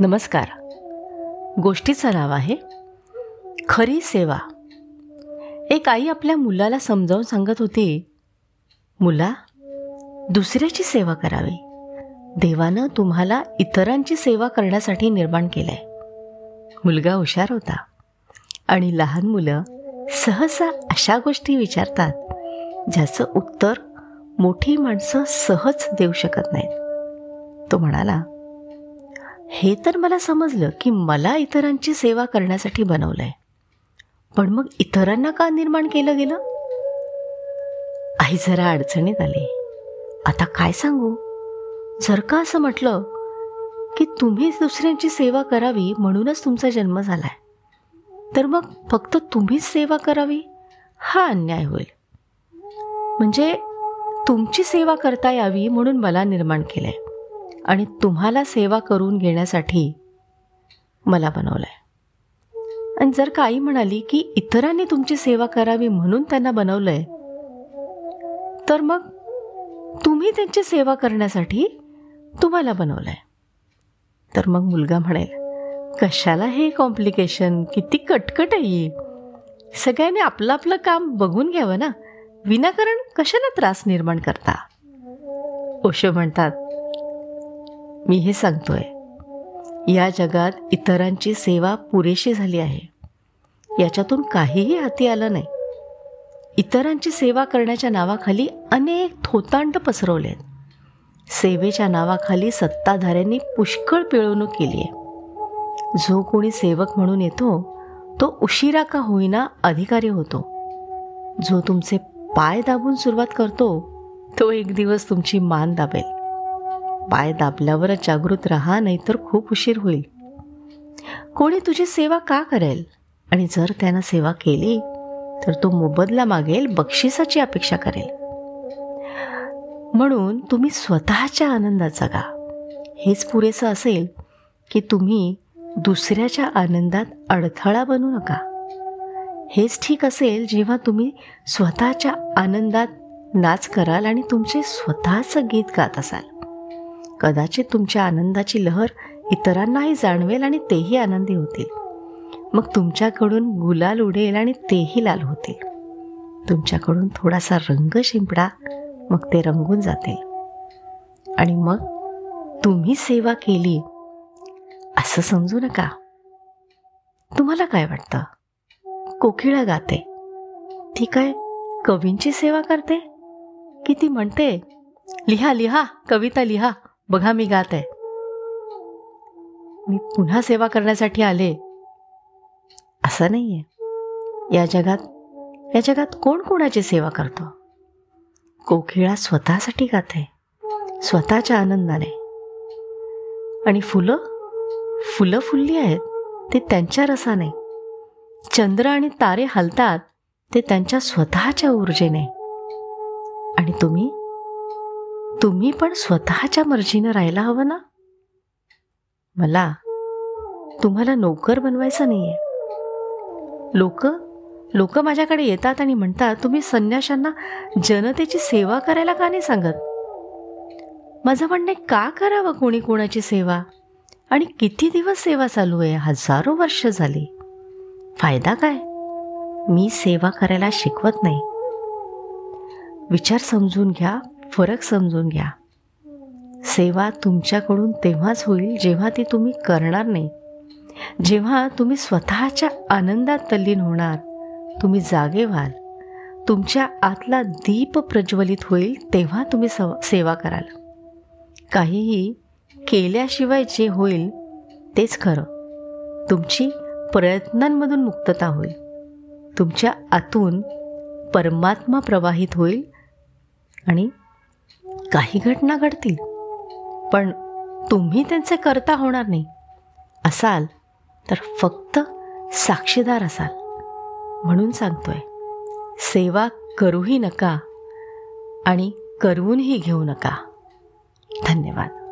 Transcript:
नमस्कार. गोष्टीचं नाव आहे खरी सेवा. एक आई आपल्या मुलाला समजावून सांगत होती मुला दुसऱ्याची सेवा करावी. देवानं तुम्हाला इतरांची सेवा करण्यासाठी निर्माण केलं आहे मुलगा हुशार होता आणि लहान मुलं सहसा अशा गोष्टी विचारतात ज्याचं उत्तर मोठी माणसं सहज देऊ शकत नाहीत. तो म्हणाला हे तर मला समजलं की मला इतरांची सेवा करण्यासाठी बनवलं आहे पण मग इतरांना का निर्माण केलं गेलं? आई जरा अडचणीत आली. आता काय सांगू? जर का असं म्हटलं की तुम्हीच दुसऱ्यांची सेवा करावी म्हणूनच तुमचा जन्म झाला आहे तर मग फक्त तुम्हीच सेवा करावी? हा अन्याय होईल. म्हणजे तुमची सेवा करता यावी म्हणून मला निर्माण केलं आहे आणि तुम्हाला सेवा करून घेण्यासाठी मला बनवलं आहे आणि जर का आई म्हणाली की इतरांनी तुमची सेवा करावी म्हणून त्यांना बनवलं आहे तर मग तुम्ही त्यांची सेवा करण्यासाठी तुम्हाला बनवलं आहे तर मग मुलगा म्हणेल कशाला हे कॉम्प्लिकेशन किती कटकट आहे सगळ्यांनी आपलं आपलं काम बघून घ्यावं ना. विनाकारण कशाला त्रास निर्माण करता? ओशो म्हणतात मी हे सांगतोय. या जगात इतरांची सेवा पुरेशी झाली आहे. याच्यातून काहीही हाती आलं नाही. इतरांची सेवा करण्याच्या नावाखाली अनेक थोतांड पसरवलेत. सेवेच्या नावाखाली सत्ताधाऱ्यांनी पुष्कळ पिळवणूक केली आहे जो कोणी सेवक म्हणून येतो तो उशिरा का होईना अधिकारी होतो. जो तुमचे पाय दाबून सुरुवात करतो तो एक दिवस तुमची मान दाबेल. पाय दाबल्यावरच जागृत राहा नाहीतर खूप उशीर होईल. कोणी तुझी सेवा का करेल? आणि जर त्यानं सेवा केली तर तो मोबदला मागेल बक्षिसाची अपेक्षा करेल. म्हणून तुम्ही स्वतःच्या आनंदात जगा. हेच पुरेसं असेल की तुम्ही दुसऱ्याच्या आनंदात अडथळा बनू नका. हेच ठीक असेल जेव्हा तुम्ही स्वतःच्या आनंदात नाच कराल आणि तुमचे स्वतःचं गीत गात असाल. कदाचित तुमच्या आनंदाची लहर इतरांनाही जाणवेल आणि तेही आनंदी होतील. मग तुमच्याकडून गुलाल उडेल आणि तेही लाल होतील. तुमच्याकडून थोडासा रंग शिंपडा मग ते रंगून जातील. आणि मग तुम्ही सेवा केली असं समजू नका. तुम्हाला काय वाटतं? कोकिळा गाते. ती काय कवींची सेवा करते? की ती म्हणते लिहा लिहा कविता लिहा. बघा मी गात आहे. मी पुन्हा सेवा करण्यासाठी आले. असं नाही आहे या जगात या जगात कोण कोणाची सेवा करतो? कोकिळा स्वतःसाठी गात आहे. स्वतःच्या आनंदाने. आणि फुलं फुलं फुलली आहेत ते त्यांच्या रसाने. चंद्र आणि तारे हलतात ते त्यांच्या स्वतःच्या ऊर्जेने. आणि तुम्ही? तुम्ही पण स्वतःच्या मर्जीनं राहायला हवं ना? मला तुम्हाला नोकर बनवायचं नाही आहे लोक लोक माझ्याकडे येतात आणि म्हणतात तुम्ही संन्याशांना जनतेची सेवा करायला का नाही सांगत? माझं म्हणणे का करावं कोणी कोणाची सेवा? आणि किती दिवस सेवा चालू आहे? हजारो वर्ष झाली. फायदा काय? मी सेवा करायला शिकवत नाही. विचार समजून घ्या. फरक समजून घ्या. सेवा तुमच्याकडून तेव्हाच होईल जेव्हा ती तुम्ही करणार नाही. जेव्हा तुम्ही स्वतःच्या आनंदात तल्लीन होणार तुम्ही जागे व्हाल तुमच्या आतला दीप प्रज्वलित होईल तेव्हा तुम्ही सव सेवा कराल. काहीही केल्याशिवाय जे होईल तेच खरं. तुमची प्रयत्नांमधून मुक्तता होईल. तुमच्या आतून परमात्मा प्रवाहित होईल आणि काही घटना घडतील. पण तुम्ही त्यांचे करता होणार नाही. असाल तर फक्त साक्षीदार असाल. म्हणून सांगतोय सेवा करूही नका आणि करवूनही घेऊ नका. धन्यवाद.